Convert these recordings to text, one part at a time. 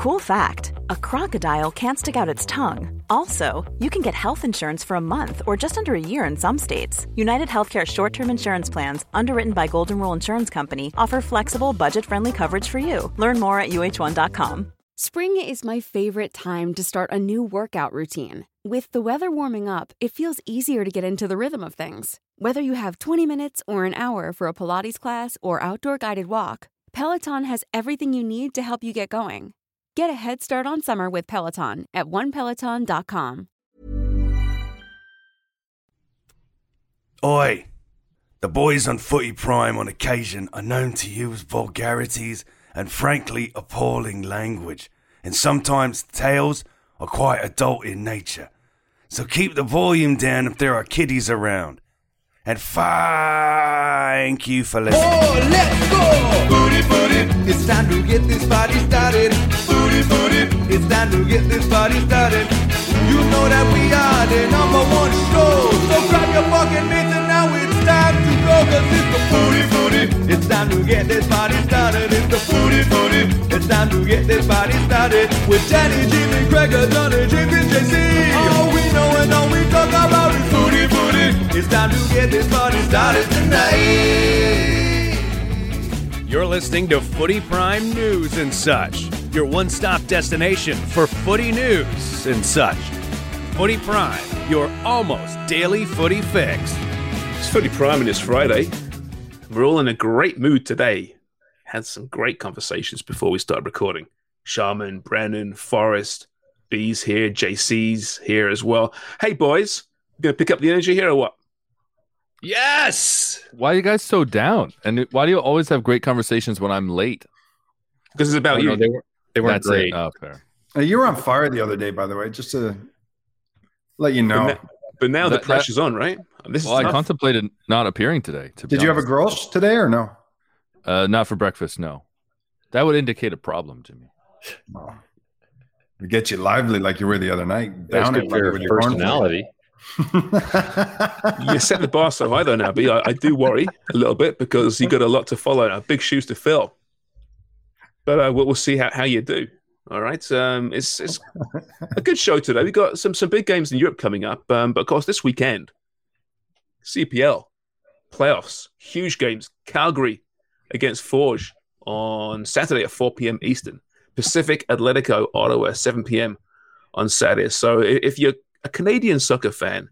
Cool fact a crocodile can't stick out its tongue. Also, you can get health insurance for a month or just under a year in some states. United Healthcare short term insurance plans, underwritten by Golden Rule Insurance Company, offer flexible, budget friendly coverage for you. Learn more at uh1.com. Spring is my favorite time to start a new workout routine. With the weather warming up, it feels easier to get into the rhythm of things. Whether you have 20 minutes or an hour for a Pilates class or outdoor guided walk, Peloton has everything you need to help you get going. Get a head start on summer with Peloton at onepeloton.com. Oi! The boys on Footy Prime on occasion are known to use vulgarities and frankly appalling language, and sometimes tales are quite adult in nature. So keep the volume down if there are kiddies around. And thank you for listening. Oh, let's go! Booty, booty. It's time to get this party started. Booty. It's time to get this party started. You know that we are the number one show. So grab your fucking mitts and now it's time to go. Cause it's the booty, booty. It's time to get this party started. It's the booty, booty. It's time to get this party started. With Danny, Jimmy, Gregor, James, and JC. All we know and all we talk about is booty, booty. It's time to get this party started tonight. You're listening to Footy Prime News and Such, your one stop destination for footy news and such. Footy Prime, your almost daily footy fix. It's Footy Prime and it's Friday. We're all in a great mood today. Had some great conversations before we started recording. Sharman, Brennan, Forrest, B's here, JC's here as well. Hey boys, gonna pick up the energy here or what? Yes! Why are you guys so down? And why do you always have great conversations when I'm late? Because it's about Oh, you. no, they, were, they weren't That's great. it. Oh, fair. Uh, you were on fire the other day, by the way, just to let you know. But, na- but now That- the pressure's on, right? This Well, is I tough. contemplated not appearing today. To be Did you have a honest. gross today or no? Uh, not for breakfast. No, that would indicate a problem, Jimmy. Oh. We get you lively like you were the other night. That's good for your personality. you set the bar so high though now, B. I, I do worry a little bit because you got a lot to follow, big shoes to fill. But uh, we'll, see how, how you do. All right, um, it's it's a good show today. We've got some some big games in Europe coming up, um, but of course this weekend, CPL playoffs, huge games. Calgary against Forge on Saturday at 4 p.m. Eastern. Pacific Atletico Ottawa 7 p.m. on Saturday. So if you're a Canadian soccer fan,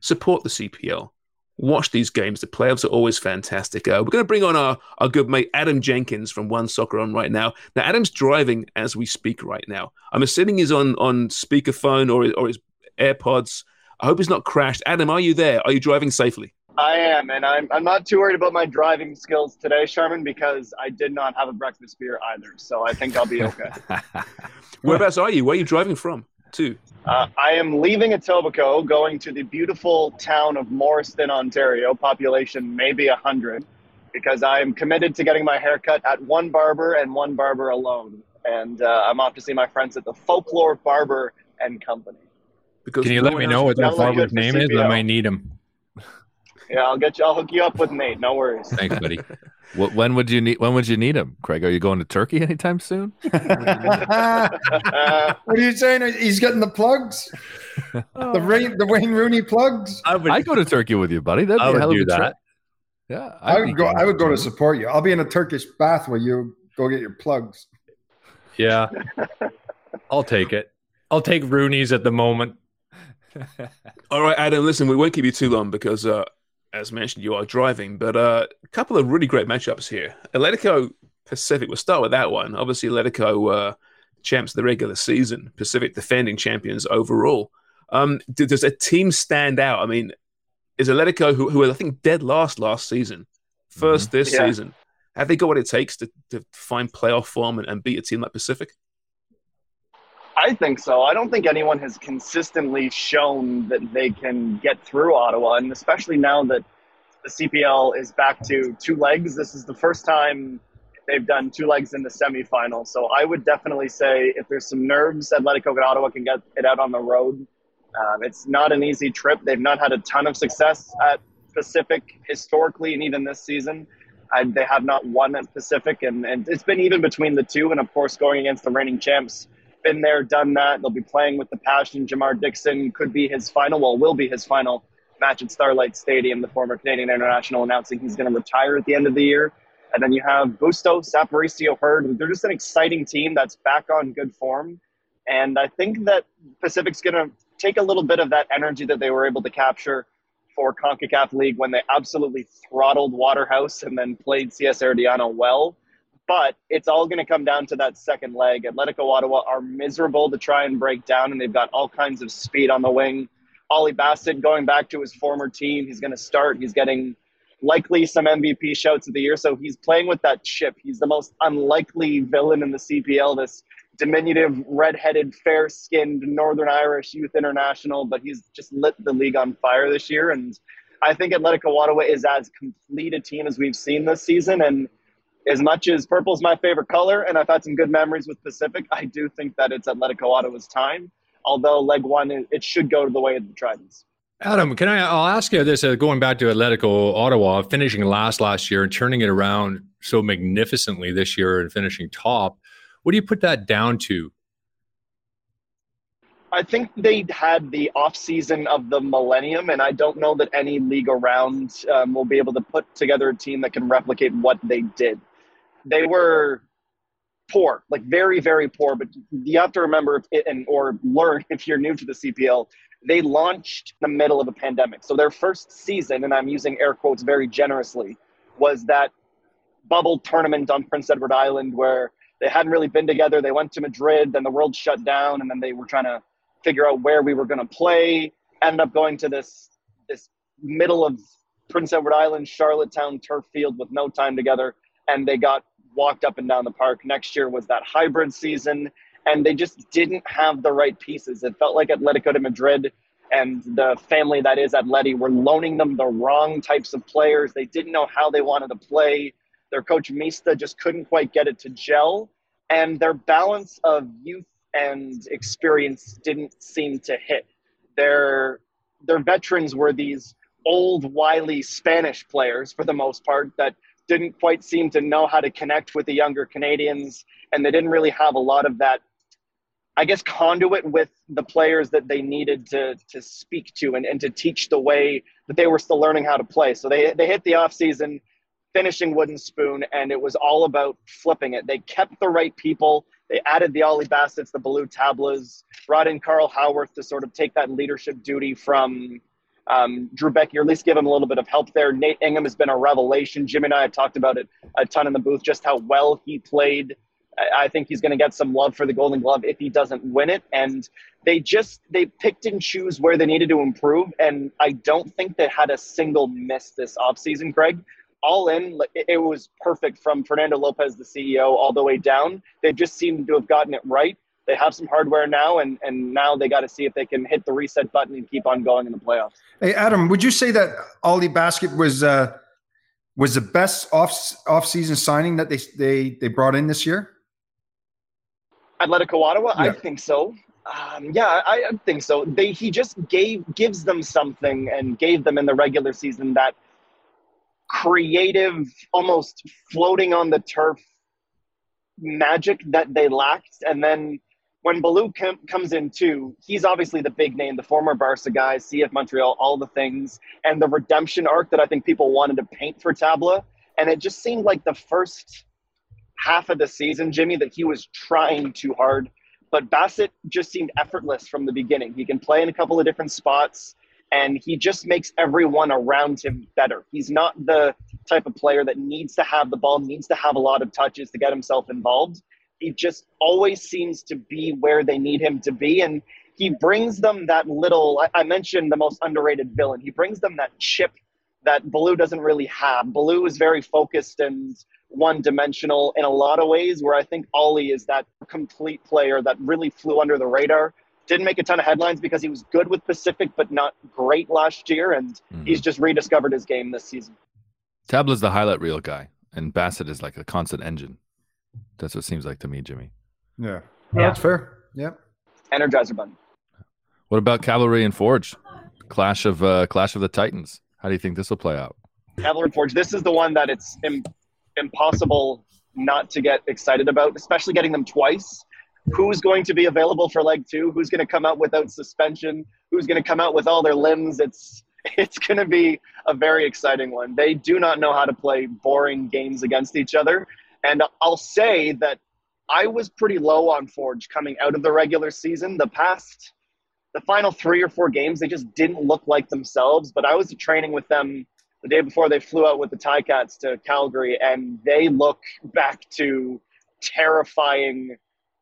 support the CPL. Watch these games. The playoffs are always fantastic. Uh, we're going to bring on our, our good mate Adam Jenkins from One Soccer on right now. Now, Adam's driving as we speak right now. I'm assuming he's on on speakerphone or or his AirPods. I hope he's not crashed. Adam, are you there? Are you driving safely? I am, and I'm, I'm not too worried about my driving skills today, Sharman, because I did not have a breakfast beer either. So I think I'll be okay. Whereabouts are you? Where are you driving from? To uh, I am leaving Etobicoke, going to the beautiful town of Morriston, Ontario, population maybe 100, because I am committed to getting my hair cut at one barber and one barber alone. And uh, I'm off to see my friends at the Folklore Barber and Company. because Can you let me know what that barber's name is? I might need him. Yeah, I'll get you. I'll hook you up with Nate. No worries. Thanks, buddy. What, when would you need? When would you need him, Craig? Are you going to Turkey anytime soon? What are you saying? He's getting the plugs, the Ray, the Wayne Rooney plugs. I would, I'd go to Turkey with you, buddy. That'd I be a would hell of do a trip. that. Yeah, I I'd be would go. I would go to too. support you. I'll be in a Turkish bath where you go get your plugs. Yeah. I'll take it. I'll take Rooney's at the moment. All right, Adam. Listen, we won't keep you too long because, uh, as mentioned, you are driving. But uh, a couple of really great matchups here. Atletico Pacific. We'll start with that one. Obviously, Atletico uh, champs of the regular season. Pacific defending champions overall. Um, does a team stand out? I mean, is Atletico, who, who I think dead last last season, 1st this Yeah. season, have they got what it takes to, to find playoff form and, and beat a team like Pacific? I think so. I don't think anyone has consistently shown that they can get through Ottawa, and especially now that the CPL is back to two legs. This is the first time they've done two legs in the semifinal. So I would definitely say if there's some nerves, Atletico and Ottawa can get it out on the road. Um, it's not an easy trip. They've not had a ton of success at Pacific historically, and even this season. They have not won at Pacific, and, and it's been even between the two. And of course, going against the reigning champs, been there, done that. They'll be playing with the passion. Jamar Dixon could be his final, well, will be his final match at Starlight Stadium. The former Canadian international announcing he's going to retire at the end of the year. And then you have Bustos, Aparicio Heard. They're just an exciting team that's back on good form. And I think that Pacific's going to take a little bit of that energy that they were able to capture for CONCACAF League when they absolutely throttled Waterhouse and then played CS Herediano well. But it's all going to come down to that second leg. Atletico Ottawa are miserable to try and break down, and they've got all kinds of speed on the wing. Ollie Bassett going back to his former team. He's going to start. He's getting likely some MVP shouts of the year. So he's playing with that chip. He's the most unlikely villain in the CPL, this diminutive, red-headed, fair-skinned Northern Irish youth international, but he's just lit the league on fire this year. And I think Atletico Ottawa is as complete a team as we've seen this season. And as much as purple's my favorite color, and I've had some good memories with Pacific, I do think that it's Atletico Ottawa's time. Although leg one, it should go to the way of the Tridents. Adam, can I? I'll ask you this: uh, going back to Atletico Ottawa, finishing last last year and turning it around so magnificently this year and finishing top. What do you put that down to? I think they had the off season of the millennium, and I don't know that any league around um, will be able to put together a team that can replicate what they did. They were poor, like very, very poor. But you have to remember, and or learn if you're new to the CPL, they launched in the middle of a pandemic. So their first season, and I'm using air quotes very generously, was that bubble tournament on Prince Edward Island where they hadn't really been together. They went to Madrid, then the world shut down, and then they were trying to figure out where we were going to play. Ended up going to this this middle of Prince Edward Island, Charlottetown turf field with no time together, and they got walked up and down the park. Next year was that hybrid season, and they just didn't have the right pieces. It felt like Atletico de Madrid and the family that is Atleti were loaning them the wrong types of players. They didn't know how they wanted to play. Their coach Mista just couldn't quite get it to gel, and their balance of youth and experience didn't seem to hit. Their their veterans were these old wily Spanish players for the most part that didn't quite seem to know how to connect with the younger Canadians, and they didn't really have a lot of that I guess, conduit with the players that they needed to to speak to and, and to teach the way that they were still learning how to play. So they they hit the off season finishing Wooden Spoon, and it was all about flipping it. They kept the right people. They added the Ollie Bassett's, the Ballou Tablas, brought in Carl Haworth to sort of take that leadership duty from um, Drew Beckie, or at least give him a little bit of help there. Nate Ingham has been a revelation. Jim and I have talked about it a ton in the booth, just how well he played I think he's going to get some love for the Golden Glove if he doesn't win it. And they just they picked and choose where they needed to improve, and I don't think they had a single miss this offseason, Craig. All in, it was perfect from Fernando Lopez, the CEO, all the way down. They just seem to have gotten it right. They have some hardware now, and, and now they got to see if they can hit the reset button and keep on going in the playoffs. Hey, Adam, would you say that Ollie Bassett was uh, was the best off off season signing that they they they brought in this year? Atletico Ottawa, yeah. I think so. Um, yeah, I, I think so. They he just gave gives them something and gave them in the regular season that creative, almost floating on the turf magic that they lacked. And then when Ballou com- comes in too, he's obviously the big name, the former Barca guy, CF Montreal, all the things, and the redemption arc that I think people wanted to paint for Tabla. And it just seemed like the first half of the season, Jimmy, that he was trying too hard. But Bassett just seemed effortless from the beginning. He can play in a couple of different spots, and he just makes everyone around him better. He's not the type of player that needs to have the ball, needs to have a lot of touches to get himself involved. He just always seems to be where they need him to be. And he brings them that little, I mentioned the most underrated villain. He brings them that chip that Ballou doesn't really have. Ballou is very focused and one dimensional in a lot of ways, where I think Ollie is that complete player that really flew under the radar. Didn't make a ton of headlines because he was good with Pacific, but not great last year. And mm-hmm. he's just rediscovered his game this season. Tabla's the highlight reel guy, and Bassett is like a constant engine. That's what it seems like to me, Jimmy. Yeah. yeah. That's fair. Yep. Energizer button. What about Cavalry and Forge? Clash of uh, Clash of the Titans. How do you think this will play out? Cavalry Forge. This is the one that it's impossible not to get excited about, especially getting them twice. Who's going to be available for leg two? Who's going to come out without suspension? Who's going to come out with all their limbs? It's it's going to be a very exciting one. They do not know how to play boring games against each other, and I'll say that I was pretty low on Forge coming out of the regular season. The past, the final three or four games, they just didn't look like themselves. But I was training with them the day before they flew out with the Ticats to Calgary, and they look back to terrifying,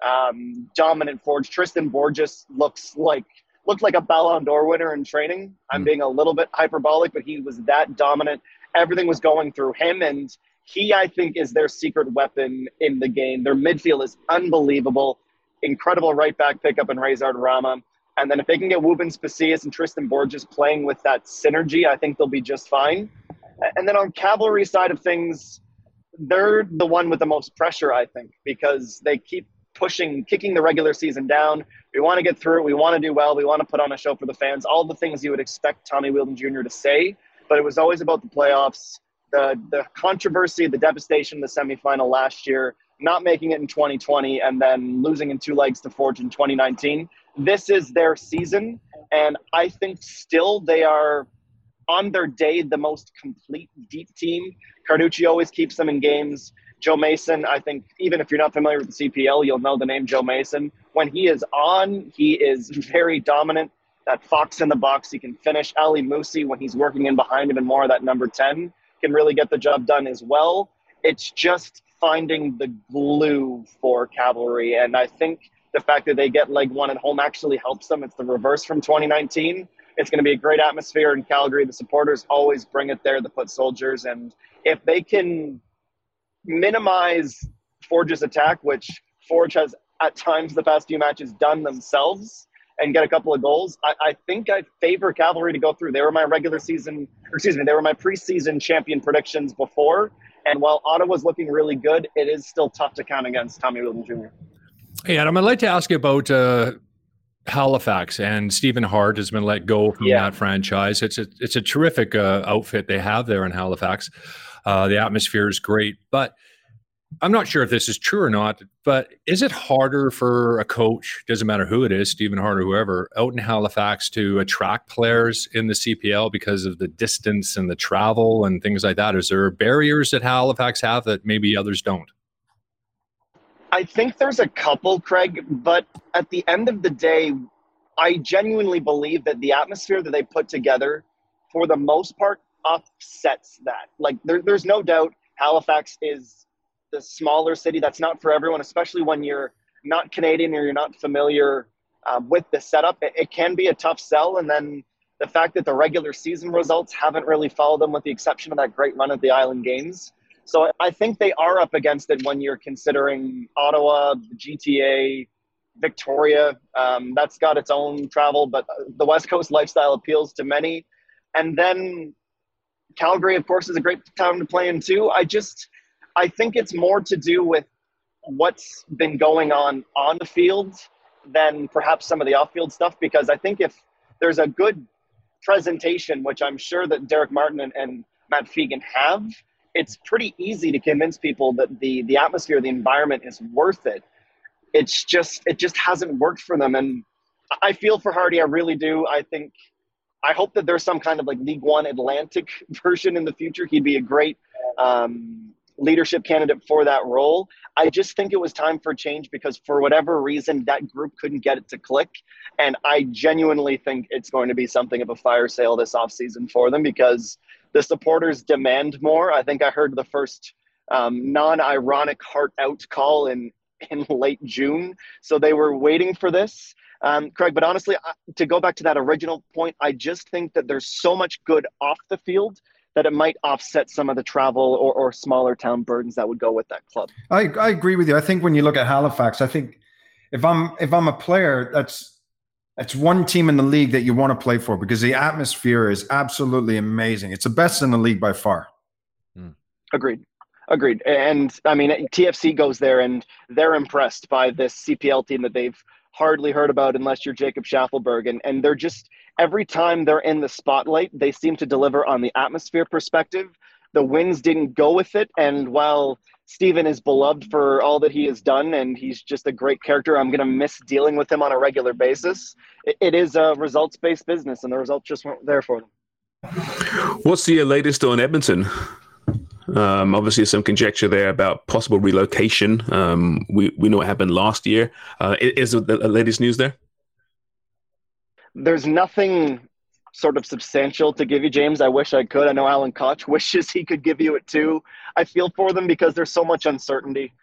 um, dominant Forge. Tristan Borges looks like looked like a Ballon d'Or winner in training. I'm being a little bit hyperbolic, but he was that dominant. Everything was going through him, and he, I think, is their secret weapon in the game. Their midfield is unbelievable. Incredible right back pickup in Rezart Rama. And then if they can get Woobens Pacius and Tristan Borges playing with that synergy, I think they'll be just fine. And then on cavalry side of things, they're the one with the most pressure, I think, because they keep pushing, kicking the regular season down. We want to get through it. We want to do well. We want to put on a show for the fans. All the things you would expect Tommy Wheeldon Jr. to say, but it was always about the playoffs, the the controversy, the devastation, the semifinal last year, not making it in 2020, and then losing in two legs to Forge in 2019. This is their season, and I think still they are on their day the most complete deep team. Carducci always keeps them in games. Joe Mason, I think, even if you're not familiar with the CPL, you'll know the name Joe Mason. When he is on, he is very dominant. That fox in the box, he can finish. Ali Musse, when he's working in behind him and more of that number 10, can really get the job done as well. It's just finding the glue for Cavalry. And I think the fact that they get leg one at home actually helps them. It's the reverse from 2019. It's going to be a great atmosphere in Calgary. The supporters always bring it there, the foot soldiers. And if they can minimize Forge's attack, which Forge has at times the past few matches done themselves, and get a couple of goals, I, I think I favor Cavalry to go through. They were my regular season, excuse me, they were my preseason champion predictions before. And while Ottawa's looking really good, it is still tough to count against Tommy Wheeldon Jr. Hey, Adam, I'd like to ask you about uh, Halifax and Stephen Hart has been let go from Yeah. that franchise. It's a it's a terrific uh, outfit they have there in Halifax. Uh, the atmosphere is great, but I'm not sure if this is true or not. But is it harder for a coach? Doesn't matter who it is, Stephen Hart or whoever, out in Halifax to attract players in the CPL because of the distance and the travel and things like that? Is there barriers that Halifax have that maybe others don't? I think there's a couple, Craig, but at the end of the day, I genuinely believe that the atmosphere that they put together, for the most part, offsets that. Like, there, there's no doubt Halifax is the smaller city. That's not for everyone, especially when you're not Canadian or you're not familiar um, with the setup. It, it can be a tough sell. And then the fact that the regular season results haven't really followed them, with the exception of that great run at the Island Games. So I think they are up against it when you're considering Ottawa, GTA, Victoria. Um, that's got its own travel, but the West Coast lifestyle appeals to many. And then Calgary, of course, is a great town to play in too. I just, I think it's more to do with what's been going on on the field than perhaps some of the off-field stuff. Because I think if there's a good presentation, which I'm sure that Derek Martin and, and Matt Fegan have, it's pretty easy to convince people that the the atmosphere, the environment is worth it. It's just it just hasn't worked for them, and I feel for Hardy. I really do. I think I hope that there's some kind of like League One Atlantic version in the future. He'd be a great um, leadership candidate for that role. I just think it was time for change because for whatever reason that group couldn't get it to click, and I genuinely think it's going to be something of a fire sale this offseason for them because the supporters demand more. I think I heard the first um, non-ironic Hart out call in in late June, so they were waiting for this. Um, Craig, but honestly, to go back to that original point, I just think that there's so much good off the field that it might offset some of the travel or, or smaller town burdens that would go with that club. I, I agree with you. I think when you look at Halifax, I think if I'm if I'm a player, that's that's one team in the league that you want to play for because the atmosphere is absolutely amazing. It's the best in the league by far. Hmm. Agreed. Agreed. And I mean, TFC goes there and they're impressed by this CPL team that they've hardly heard about unless you're Jacob Shaffelburg. And, and they're just, every time they're in the spotlight, they seem to deliver on the atmosphere perspective. the winds didn't go with it. And while Stephen is beloved for all that he has done, and he's just a great character. I'm going to miss dealing with him on a regular basis. it, it is a results based business, and the results just weren't there for him. What's the latest on Edmonton? Um, obviously, some conjecture there about possible relocation. Um, we we know what happened last year. Uh, is the latest news there? There's nothing sort of substantial to give you, James. I wish I could. I know Alan Koch wishes he could give you it too. I feel for them because there's so much uncertainty.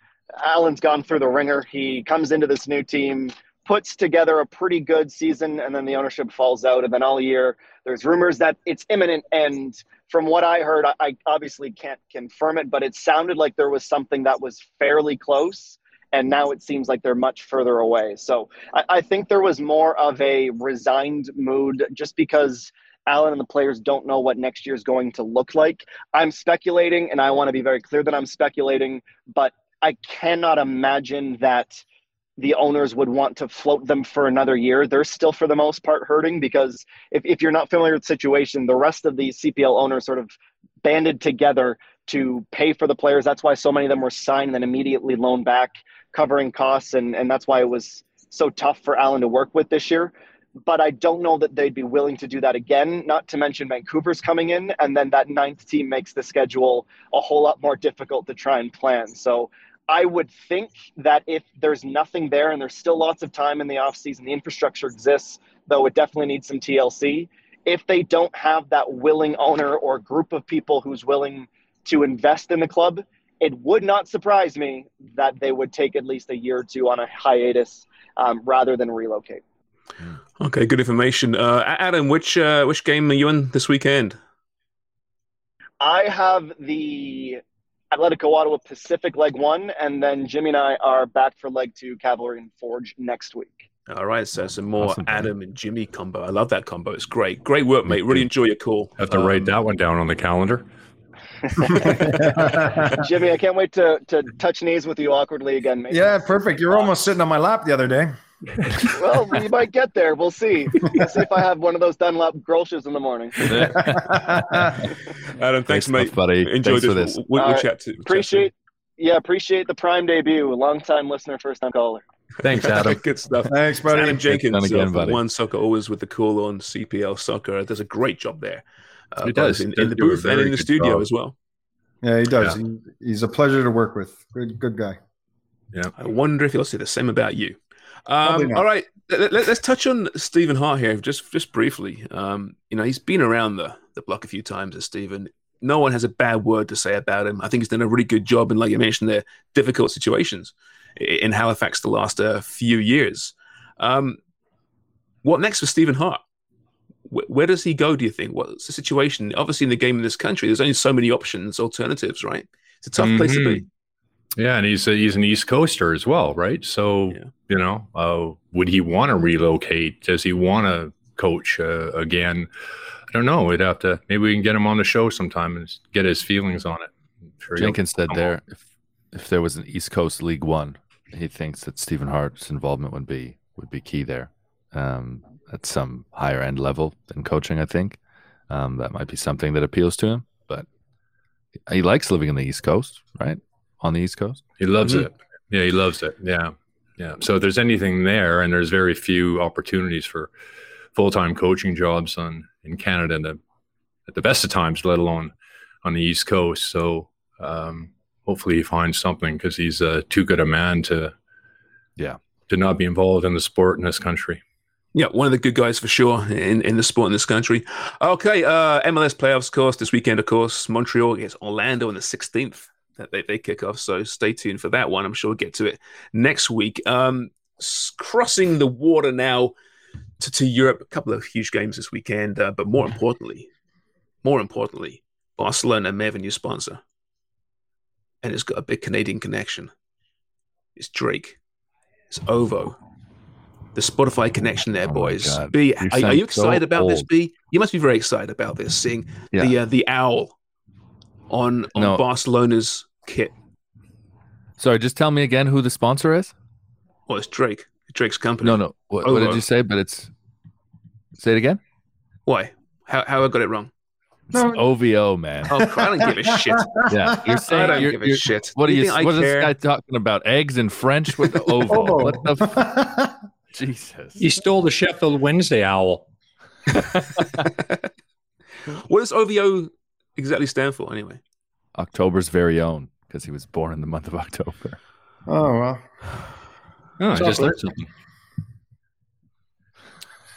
Alan's gone through the ringer. He comes into this new team, puts together a pretty good season, and then the ownership falls out. And then all year, there's rumors that it's imminent. And from what I heard, I, I obviously can't confirm it, but it sounded like there was something that was fairly close and now it seems like they're much further away. So I, I think there was more of a resigned mood just because Alan and the players don't know what next year is going to look like. I'm speculating, and I want to be very clear that I'm speculating, but I cannot imagine that the owners would want to float them for another year. They're still, for the most part, hurting because if, if you're not familiar with the situation, the rest of the CPL owners sort of banded together to pay for the players. That's why so many of them were signed and then immediately loaned back covering costs, and and that's why it was so tough for Alan to work with this year. But I don't know that they'd be willing to do that again. Not to mention Vancouver's coming in, and then that ninth team makes the schedule a whole lot more difficult to try and plan. So I would think that if there's nothing there and there's still lots of time in the offseason, the infrastructure exists, though it definitely needs some TLC. If they don't have that willing owner or group of people who's willing to invest in the club, it would not surprise me that they would take at least a year or two on a hiatus um, rather than relocate. Okay, good information. Uh, Adam, which uh, which game are you in this weekend? I have the Atletico Ottawa Pacific leg one, and then Jimmy and I are back for leg two, Cavalry and Forge next week. All right, so some more awesome, Adam and Jimmy combo. I love that combo. It's great. Great work, mate. Really enjoy your call. Have to um, write that one down on the calendar. Jimmy, I can't wait to, to touch knees with you awkwardly again. Maybe. Yeah, perfect. You were almost sitting on my lap the other day. well, we might get there. We'll see. We'll see if I have one of those Dunlop Grolsches in the morning. Adam, thanks, mate. buddy. Enjoy thanks this. We'll, we'll, we'll chat to appreciate. yeah, appreciate the prime debut. Long time listener, first time caller. Thanks, Adam. Good stuff. Thanks, buddy. Adam Jenkins, again, uh, buddy. One Soccer, always with the call on CPL Soccer. Does a great job there. Uh, it does in, in the booth and in the studio job. as well. Yeah, he does. Yeah. He, he's a pleasure to work with. Good, good guy. Yeah. I wonder if he'll say the same about you. Um, all right, let, us touch on Stephen Hart here just just briefly. Um, you know, he's been around the the block a few times as Stephen. No one has a bad word to say about him. I think he's done a really good job, and like you mentioned, there difficult situations in Halifax the last uh, few years. Um, what next for Stephen Hart? Where does he go? Do you think? What's the situation? Obviously, in the game in this country, there's only so many options, alternatives, right? It's a tough mm-hmm. place to be. Mm-hmm. Yeah, and he's a, he's an East Coaster as well, right? So yeah. you know, uh, would he want to relocate? Does he want to coach uh, again? I don't know. We'd have to maybe we can get him on the show sometime and get his feelings on it. Sure Jenkins said there if if there was an East Coast League One, he thinks that Stephen Hart's involvement would be would be key there. Um, at some higher end level than coaching. I think um, that might be something that appeals to him. But he likes living in the East Coast, right? On the East Coast, he loves mm-hmm. it. Yeah, he loves it. Yeah, yeah. So if there's anything there, and there's very few opportunities for full time coaching jobs on in Canada the, at the best of times, let alone on the East Coast. So um, hopefully he finds something because he's uh, too good a man to, yeah, to not be involved in the sport in this country. Yeah, one of the good guys for sure in, in the sport in this country. Okay, uh, MLS playoffs, of course, this weekend, of course. Montreal against Orlando on the 16th. That they, they kick off, so stay tuned for that one. I'm sure we'll get to it next week. Um, crossing the water now to, to Europe, a couple of huge games this weekend, uh, but more importantly, more importantly, Barcelona may have a new sponsor, and it's got a big Canadian connection. It's Drake. It's Ovo the Spotify connection there, oh boys. B, are, are, you excited so about old. this? B, you must be very excited about this. Seeing yeah. the uh, the owl on on no. Barcelona's kit. Sorry, just tell me again who the sponsor is. Well, it's Drake. Drake's company. No, no. What, what did you say? But it's say it again. Why? How how I got it wrong? It's OVO, man. Oh, I don't give a shit. Yeah, you're saying I don't you're, give a you're- shit. What are You you? think I What is this guy talking about? Eggs in French with the ovo? Ovo. What the? F- Jesus. He stole the Sheffield Wednesday owl. What does OVO exactly stand for, anyway? October's very own because he was born in the month of October. Oh well. Oh, I just learned something.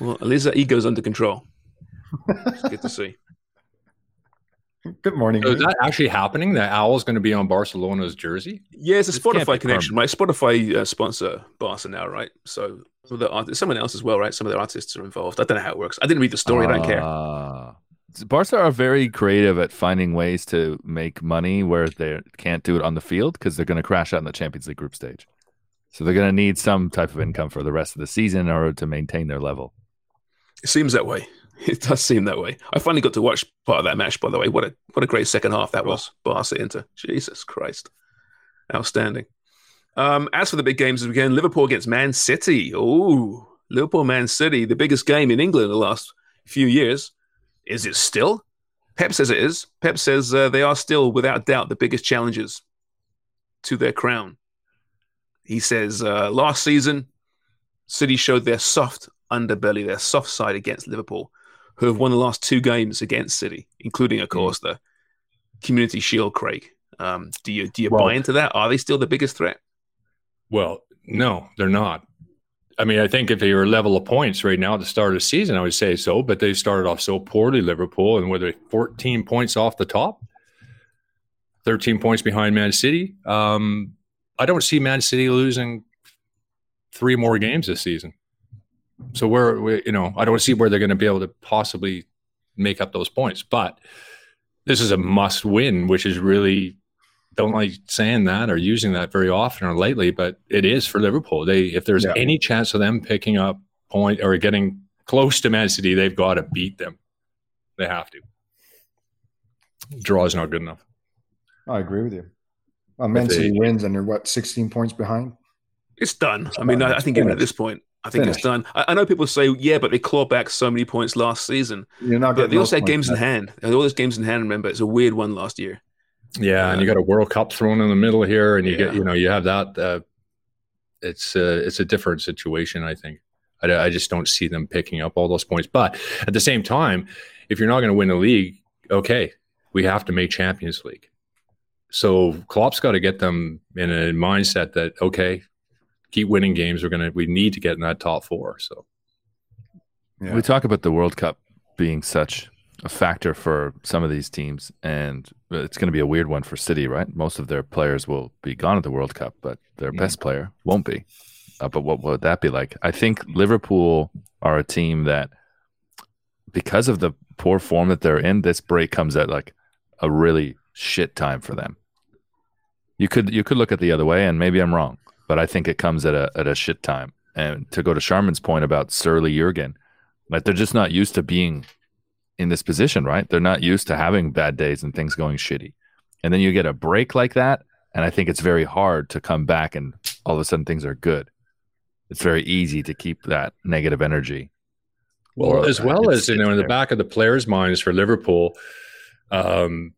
Well, at least that ego's under control. It's good to see. Good morning. So is that actually happening? That owl's going to be on Barcelona's jersey? Yeah, it's a This Spotify connection, right? Spotify uh, sponsor Barca now, right? So some of the artists, someone else as well, right? Some of the artists are involved. I don't know how it works. I didn't read the story. I don't care. Ah. Barca are very creative at finding ways to make money where they can't do it on the field because they're going to crash out in the Champions League group stage. So they're going to need some type of income for the rest of the season in order to maintain their level. It seems that way. It does seem that way. I finally got to watch part of that match, by the way. What a what a great second half that was. Barca Inter. Jesus Christ. Outstanding. Um, as for the big games again, Liverpool against Man City. Oh, Liverpool Man City, the biggest game in England in the last few years. Is it still? Pep says it is. Pep says uh, they are still, without doubt, the biggest challenges to their crown. He says uh, last season, City showed their soft underbelly, their soft side against Liverpool, who have won the last two games against City, including, of course, the Community Shield. Craig, um, do you do you Well- buy into that? Are they still the biggest threat? Well, no, they're not. I mean, I think if they were level of points right now at the start of the season, I would say so. But they started off so poorly, Liverpool, and were they 14 points off the top, 13 points behind Man City. Um, I don't see Man City losing three more games this season. So we're, we, you know, I don't see where they're going to be able to possibly make up those points. But this is a must win, which is really don't like saying that or using that very often or lately, but it is for Liverpool. They if there's Yeah. any chance of them picking up point or getting close to Man City, they've got to beat them. They have to. Draw is not good enough. I agree with you. Uh, well, Man City wins and they're what 16 points behind. It's done. I mean, I, I think even at this point, I think it's done. I, I know people say, yeah, but they clawed back so many points last season. You're not But they also had games in hand. They had all those games in hand. Remember, it's a weird one last year. Yeah, and you got a World Cup thrown in the middle here, and you Yeah. get you know you have that. Uh, it's uh, it's a different situation. I think. I, I just don't see them picking up all those points. But at the same time, if you're not going to win the league, okay, we have to make Champions League. So Klopp's got to get them in a mindset that okay, keep winning games. We're gonna we need to get in that top four. So Yeah. We talk about the World Cup being such a factor for some of these teams, and it's going to be a weird one for City, right? Most of their players will be gone at the World Cup, but their Mhm. best player won't be. Uh, but what would that be like? I think Liverpool are a team that, because of the poor form that they're in, this break comes at like a really shit time for them. You could you could look at the other way, and maybe I'm wrong, but I think it comes at a at a shit time. And to go to Sharman's point about surly Jurgen, like they're just not used to being in this position, right? They're not used to having bad days and things going shitty. And then you get a break like that, and I think it's very hard to come back and all of a sudden things are good. It's very easy to keep that negative energy. Well, Or, as well as you know, in the back of the players' minds for Liverpool, um,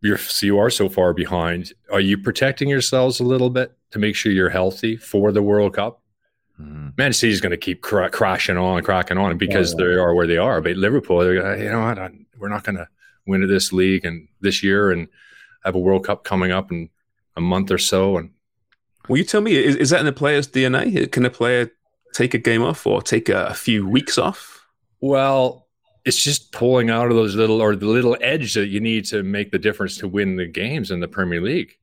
you're so you are so far behind. Are you protecting yourselves a little bit to make sure you're healthy for the World Cup? Mhm. Man City is going to keep cra- crashing on, and cracking on because Yeah, yeah. they are where they are. But Liverpool, they're gonna, you know what? I- We're not going to win this league and this year and have a World Cup coming up in a month or so. And Well, you tell me, is, is that in the player's DNA? Can a player take a game off or take a, a few weeks off? Well, it's just pulling out of those little or the little edge that you need to make the difference to win the games in the Premier League.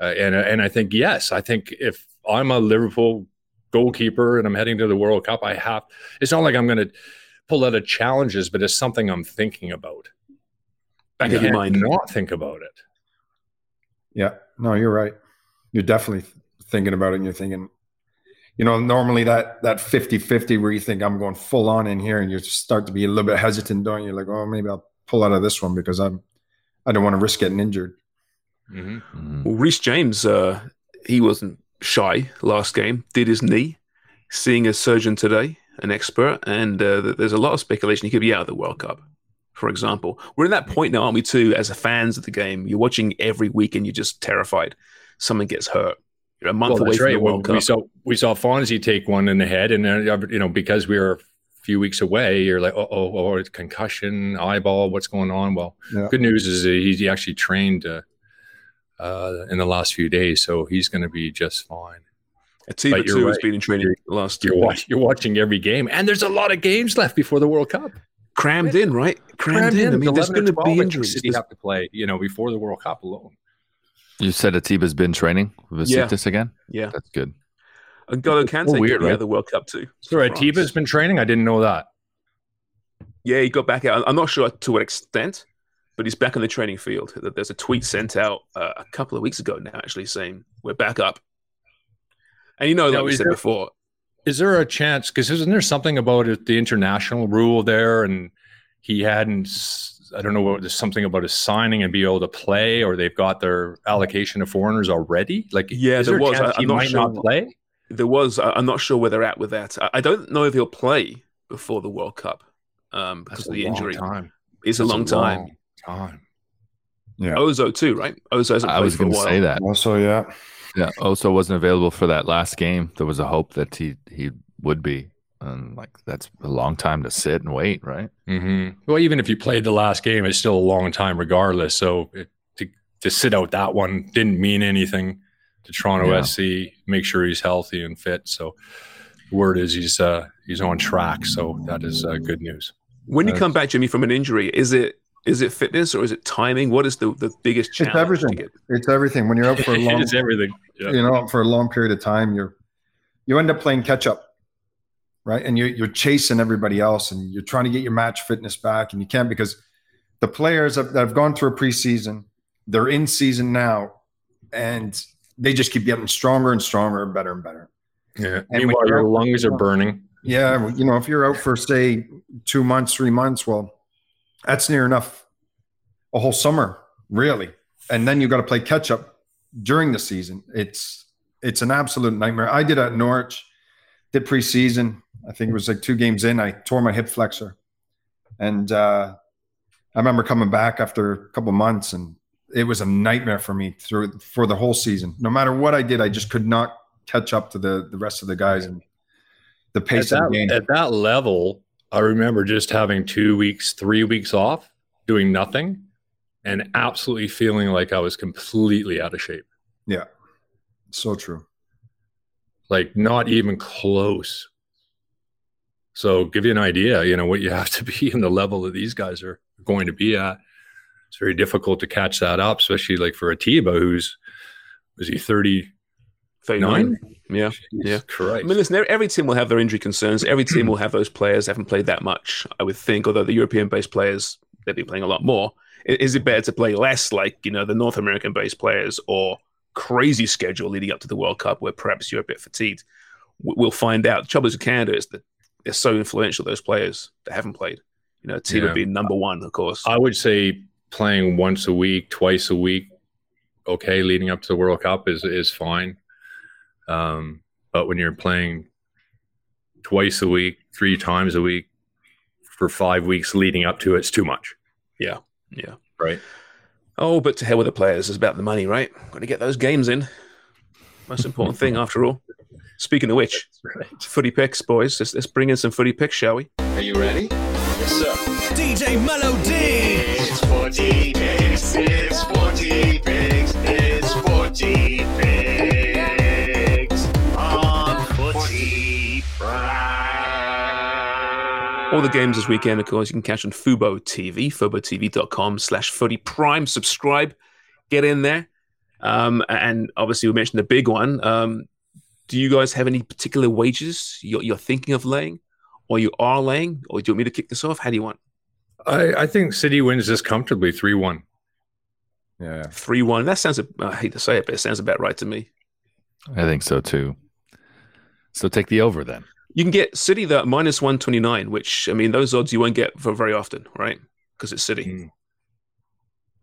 Uh, and and I think yes, I think if I'm a Liverpool goalkeeper and I'm heading to the World Cup, I have. It's not like I'm going to pull out of challenges, but it's something I'm thinking about. You of can't mind. not think about it. Yeah, no, you're right. You're definitely thinking about it and you're thinking, you know, normally that that 50-50 where you think I'm going full on in here and you start to be a little bit hesitant, don't you? Like, oh, maybe I'll pull out of this one because I'm I don't want to risk getting injured. Mm-hmm. Mhm. Well, Reece James, uh, he wasn't shy last game, did his knee, seeing a surgeon today, an expert, and uh, there's a lot of speculation he could be out of the World Cup for example. We're in that point now, aren't we? Too, as fans of the game, you're watching every week and you're just terrified someone gets hurt. You're a month Well, away from right. the Well, World we saw we saw Fonzie take one in the head, and uh, you know because we were a few weeks away, you're like, oh, oh, oh it's concussion, eyeball, what's going on? Well, Yeah. good news is he, he actually trained uh, uh, in the last few days, so he's going to be just fine. Atiba But you're has been in training the last You're watch, you're watching every game, and there's a lot of games left before the World Cup. crammed in, right? Crammed, in. I mean, there's going to be injuries. You have to play, you know, before the World Cup alone. You said Atiba's been training with Yeah. Besiktas again. Yeah, That's good. and Golo It's Kante so got weird, the right? other World Cup too. So for Atiba's France. been training. I didn't know that. Yeah, he got back out. I'm not sure to what extent, but he's back on the training field. There's a tweet sent out uh, a couple of weeks ago now, actually saying we're back up. And you know, like Now, we said there- before, Is there a chance? Because isn't there something about it, the international rule there, and he hadn't. S- I don't know what there's something about his signing and be able to play, or they've got their allocation of foreigners already. Like, Yeah, is there there, was. chance I- I'm he not might sure not play? there was. I- I'm not sure where they're at with that. I, I don't know if he'll play before the World Cup um, because That's of the injury. time. It's a That's long time. long time. Yeah. Ozo too, right? Ozo hasn't I was going to say that. Also, yeah. Yeah. Also wasn't available for that last game. There was a hope that he he would be, and like that's a long time to sit and wait, right? Mm-hmm. Well, even if you played the last game, it's still a long time, regardless. So it, to to sit out that one didn't mean anything to Toronto Yeah. SC. Make sure he's healthy and fit. So the word is he's uh, he's on track. So that is uh, good news. When you That's- come back, Jimmy, from an injury, is it is it fitness or is it timing? What is the, the biggest challenge? It's everything. get? It's everything. When you're out for a long, it's everything. Yeah. you know, for a long period of time, you're you end up playing catch up, right? And you're you're chasing everybody else, and you're trying to get your match fitness back, and you can't because the players that that have gone through a preseason, they're in season now, and they just keep getting stronger and stronger and better and better. Yeah. And Meanwhile, your lungs are burning. Yeah, you know, if you're out for say two months, three months, well, that's near enough a whole summer, really. And then you've got to play catch up during the season. It's it's an absolute nightmare. I did at Norwich, did preseason. I think it was like two games in. I tore my hip flexor, and uh, I remember coming back after a couple months, and it was a nightmare for me through for the whole season. No matter what I did, I just could not catch up to the the rest of the guys and the At pace of the that, game. at that level, I remember just having two weeks, three weeks off, doing nothing, and absolutely feeling like I was completely out of shape. Yeah, so true. like not even close. So give you an idea, you know, what you have to be in the level that these guys are going to be at. It's very difficult to catch that up, especially like for Atiba, who's was he 39? 39? Yeah. Yeah. Correct. I mean, listen, every team will have their injury concerns. Every team will have those players that haven't played that much, I would think, although the European based players, they'll be playing a lot more. Is it better to play less like, you know, the North American based players or crazy schedule leading up to the World Cup where perhaps you're a bit fatigued? We'll find out. The trouble is with Canada is that they're so influential, those players that haven't played. You know, Atiba Yeah. being number one, of course. I would say playing once a week, twice a week, okay, leading up to the World Cup is is fine. Um, but when you're playing twice a week, three times a week for five weeks leading up to it, it's too much. Yeah. Yeah. Right. Oh, but to hell with the players. It's about the money, right? Got to get those games in. Most important thing, after all. Speaking of which, footy picks, boys. Let's, let's bring in some footy picks, shall we? Are you ready? Yes, sir. DJ Melody. It's 40 picks. It's 40 picks. It's 40 pigs. On footy prime. All the games this weekend, of course, you can catch on Fubo TV, fubotv.com slash footy prime. Subscribe, get in there. Um, and obviously, we mentioned the big one. Um, do you guys have any particular wages you're, you're thinking of laying, or you are laying, or do you want me to kick this off? How do you want? I, I think City wins this comfortably 3 1. Yeah. 3 1. That sounds, I hate to say it, but it sounds about right to me. I think so too. So take the over then. You can get City the minus 129, which, I mean, those odds you won't get for very often, right? Because it's City. Mm.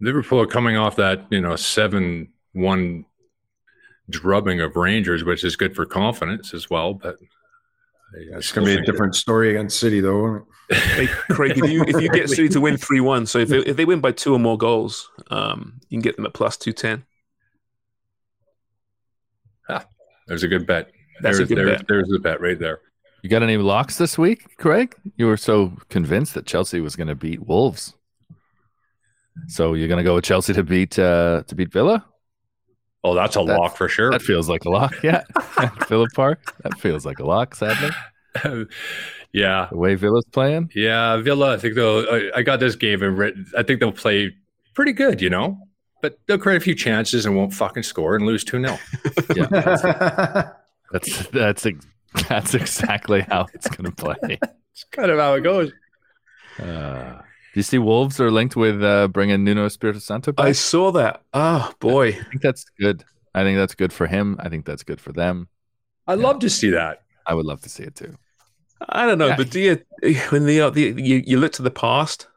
Liverpool are coming off that, you know, 7 1 drubbing of Rangers, which is good for confidence as well. But It's going to be a different story against City, though. Hey, Craig, if you if you get City to win three one, so if they, if they win by two or more goals, um, you can get them at plus two ten. There's a good bet. That's a good there's, bet. there's the bet right there. You got any locks this week, Craig? You were so convinced that Chelsea was going to beat Wolves. So you're going to go with Chelsea to beat uh, to beat Villa? Oh, that's a That's- lock for sure. That feels like a lock. Yeah, Villa Park. That feels like a lock. Sadly, yeah, the way Villa's playing. yeah. Villa. I think they'll. I, I got this game and written. I think they'll play pretty good. You know, but they'll create a few chances and won't fucking score and lose two 0 Yeah, that's that's that's exactly how it's going to play. It's kind of how it goes. Uh, you see Wolves are linked with uh, bringing Nuno Espirito Santo back? I saw that. Oh boy, I think that's good. I think that's good for him. I think that's good for them. I'd love to see that. I would love to see it too. I don't know, Yeah. but do you when the, uh, the you, you look to the past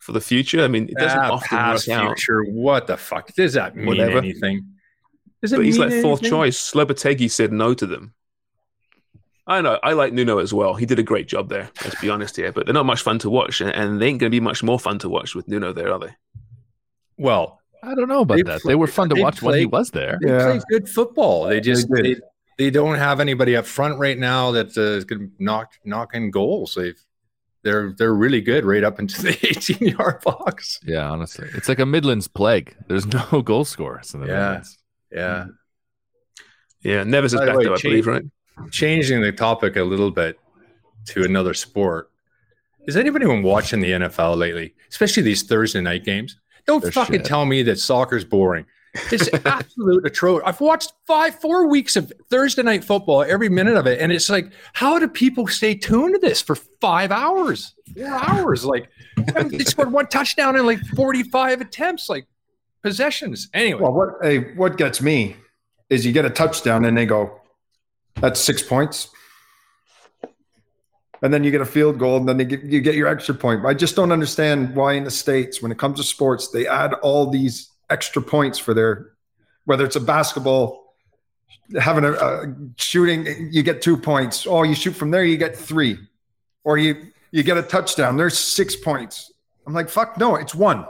for the future? I mean, it doesn't Ah, often past work out. future. What the fuck does that mean? Whatever. Anything? Does it But he's mean like fourth choice. Lopetegui said no to them. I know. I like Nuno as well. He did a great job there. Let's be honest here. But they're not much fun to watch, and, and they ain't going to be much more fun to watch with Nuno there, are they? Well, I don't know about They that. play- they were fun to they watch when he was there. They Yeah. play good football. They just They they, they, don't have anybody up front right now that's uh, can knock knock in goals. They've they're they're really good right up into the 18 yard box. Yeah, honestly, it's like a Midlands plague. There's no goal scorers in the Yeah. Midlands. Yeah. Yeah, Neves is back way, there, I Chief- believe, right? Changing the topic a little bit to another sport. Is anybody been watching the NFL lately, especially these Thursday night games? Don't They're fucking shit. tell me that soccer's boring. It's absolute atrocious. I've watched five, four weeks of Thursday night football, every minute of it, and it's like, how do people stay tuned to this for five hours, four hours? Like, they scored one touchdown in like forty-five attempts, like possessions. Anyway, well, what hey, what gets me is you get a touchdown and they go, "That's six points," and then you get a field goal and then they get, you get your extra point. I just don't understand why in the states, when it comes to sports, they add all these extra points for their whether it's a basketball having a, a shooting you get two points. Oh you shoot from there you get three. Or you you get a touchdown there's six points. I'm like fuck no it's one.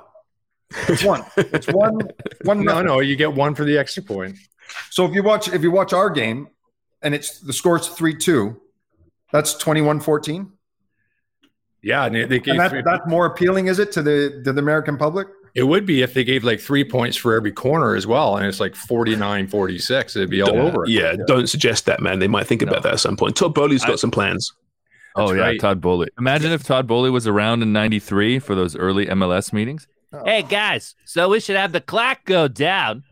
It's one. It's one one no, no, you get one for the extra point. so if you watch if you watch our game and it's the score's 3-2 that's 21-14 Yeah, and they, they gave and that, three- that's more appealing is it to the to the american public It would be if they gave like three points for every corner as well, and it's like 49, 46. It'd be all Don't- over. it. Yeah, don't suggest that, man. They might think about that at some point. Todd Boehly's got I- some plans. Oh yeah, right. Todd Boehly. Imagine if Todd Boehly was around in '93 for those early MLS meetings. Oh. Hey guys, so we should have the clock go down,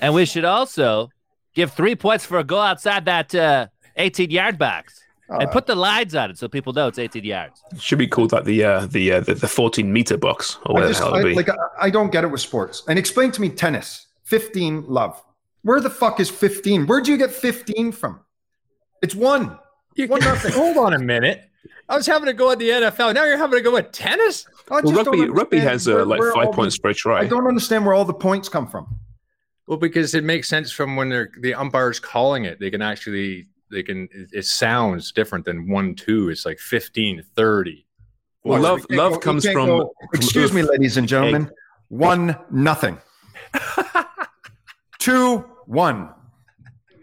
and we should also give three points for a goal outside that uh, 18 yard box, and put the lines on it so people know it's 18 yards. Should be called like the uh, the, uh, the the 14 meter box or I whatever just the hell I, it'd be. like I, I don't get it with sports. And explain to me tennis. 15 love. Where the fuck is 15? Where do you get 15 from? It's one. One nothing. Hold on a minute. I was having to go at the NFL. Now you're having to go at tennis. I well, just don't rugby rugby has uh, where- like five points the- per try. I don't understand where all the points come from. Well, because it makes sense from when they're the umpires calling it. They can actually they can it, it sounds different than one two. It's like 15, 30. Well, Well, love you love go- comes can't from. go- excuse me, ladies and gentlemen. One nothing. Two one.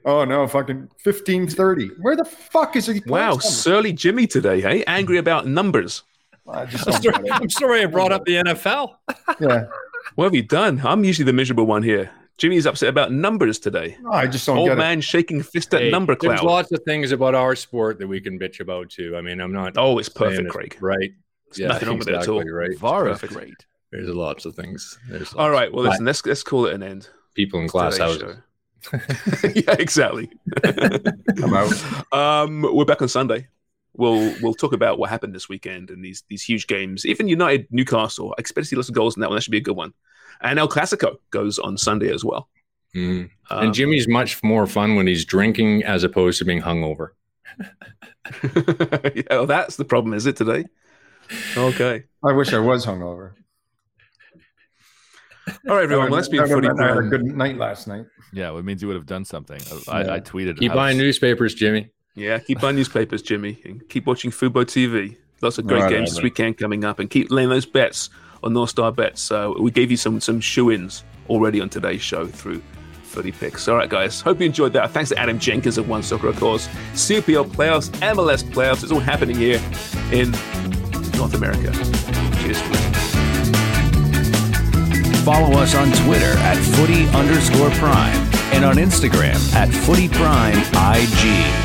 Oh no, fucking 15 30. Where the fuck is it? Wow, surly Jimmy today, hey? Angry about numbers. I just I'm sorry. I'm sorry I brought up the NFL. Yeah. What have you done? I'm usually the miserable one here. Jimmy's upset about numbers today. No, I just don't Old get man shaking fist at Hey, number There's lots of things about our sport that we can bitch about too. I mean, I'm not. Oh, it's perfect, it's Craig. Right. Yeah, nothing wrong with it at all. Right. VAR is Perfect. great. There's lots of things. There's All lots. right, well, listen, let's let's call it an end. people in to glass houses. yeah, exactly. I'm out. Um, we're back on Sunday. We'll we'll talk about what happened this weekend and these these huge games. Even United Newcastle, I expect to see lots of goals in that one. That should be a good one. And El Clasico goes on Sunday as well. Mm. Um, and Jimmy's much more fun when he's drinking as opposed to being hungover. yeah, well, that's the problem, is it today? Okay. I wish I was hungover. All right, everyone. Well, let's be I footy. had a good night last night. Yeah, it means you would have done something. I, I tweeted. Keep how- buying newspapers, Jimmy. Yeah, keep buying newspapers, Jimmy, and keep watching Fubo TV. Lots of great Right, games right, this right. weekend coming up, and keep laying those bets on North Star Bets. So we gave you some some shoe ins already on today's show through Footy Picks. All right, guys. Hope you enjoyed that. Thanks to Adam Jenkins of One Soccer, of course. CPL playoffs, MLS playoffs. It's all happening here in North America. Cheers. Follow us on Twitter at footy underscore prime and on Instagram at footy prime IG.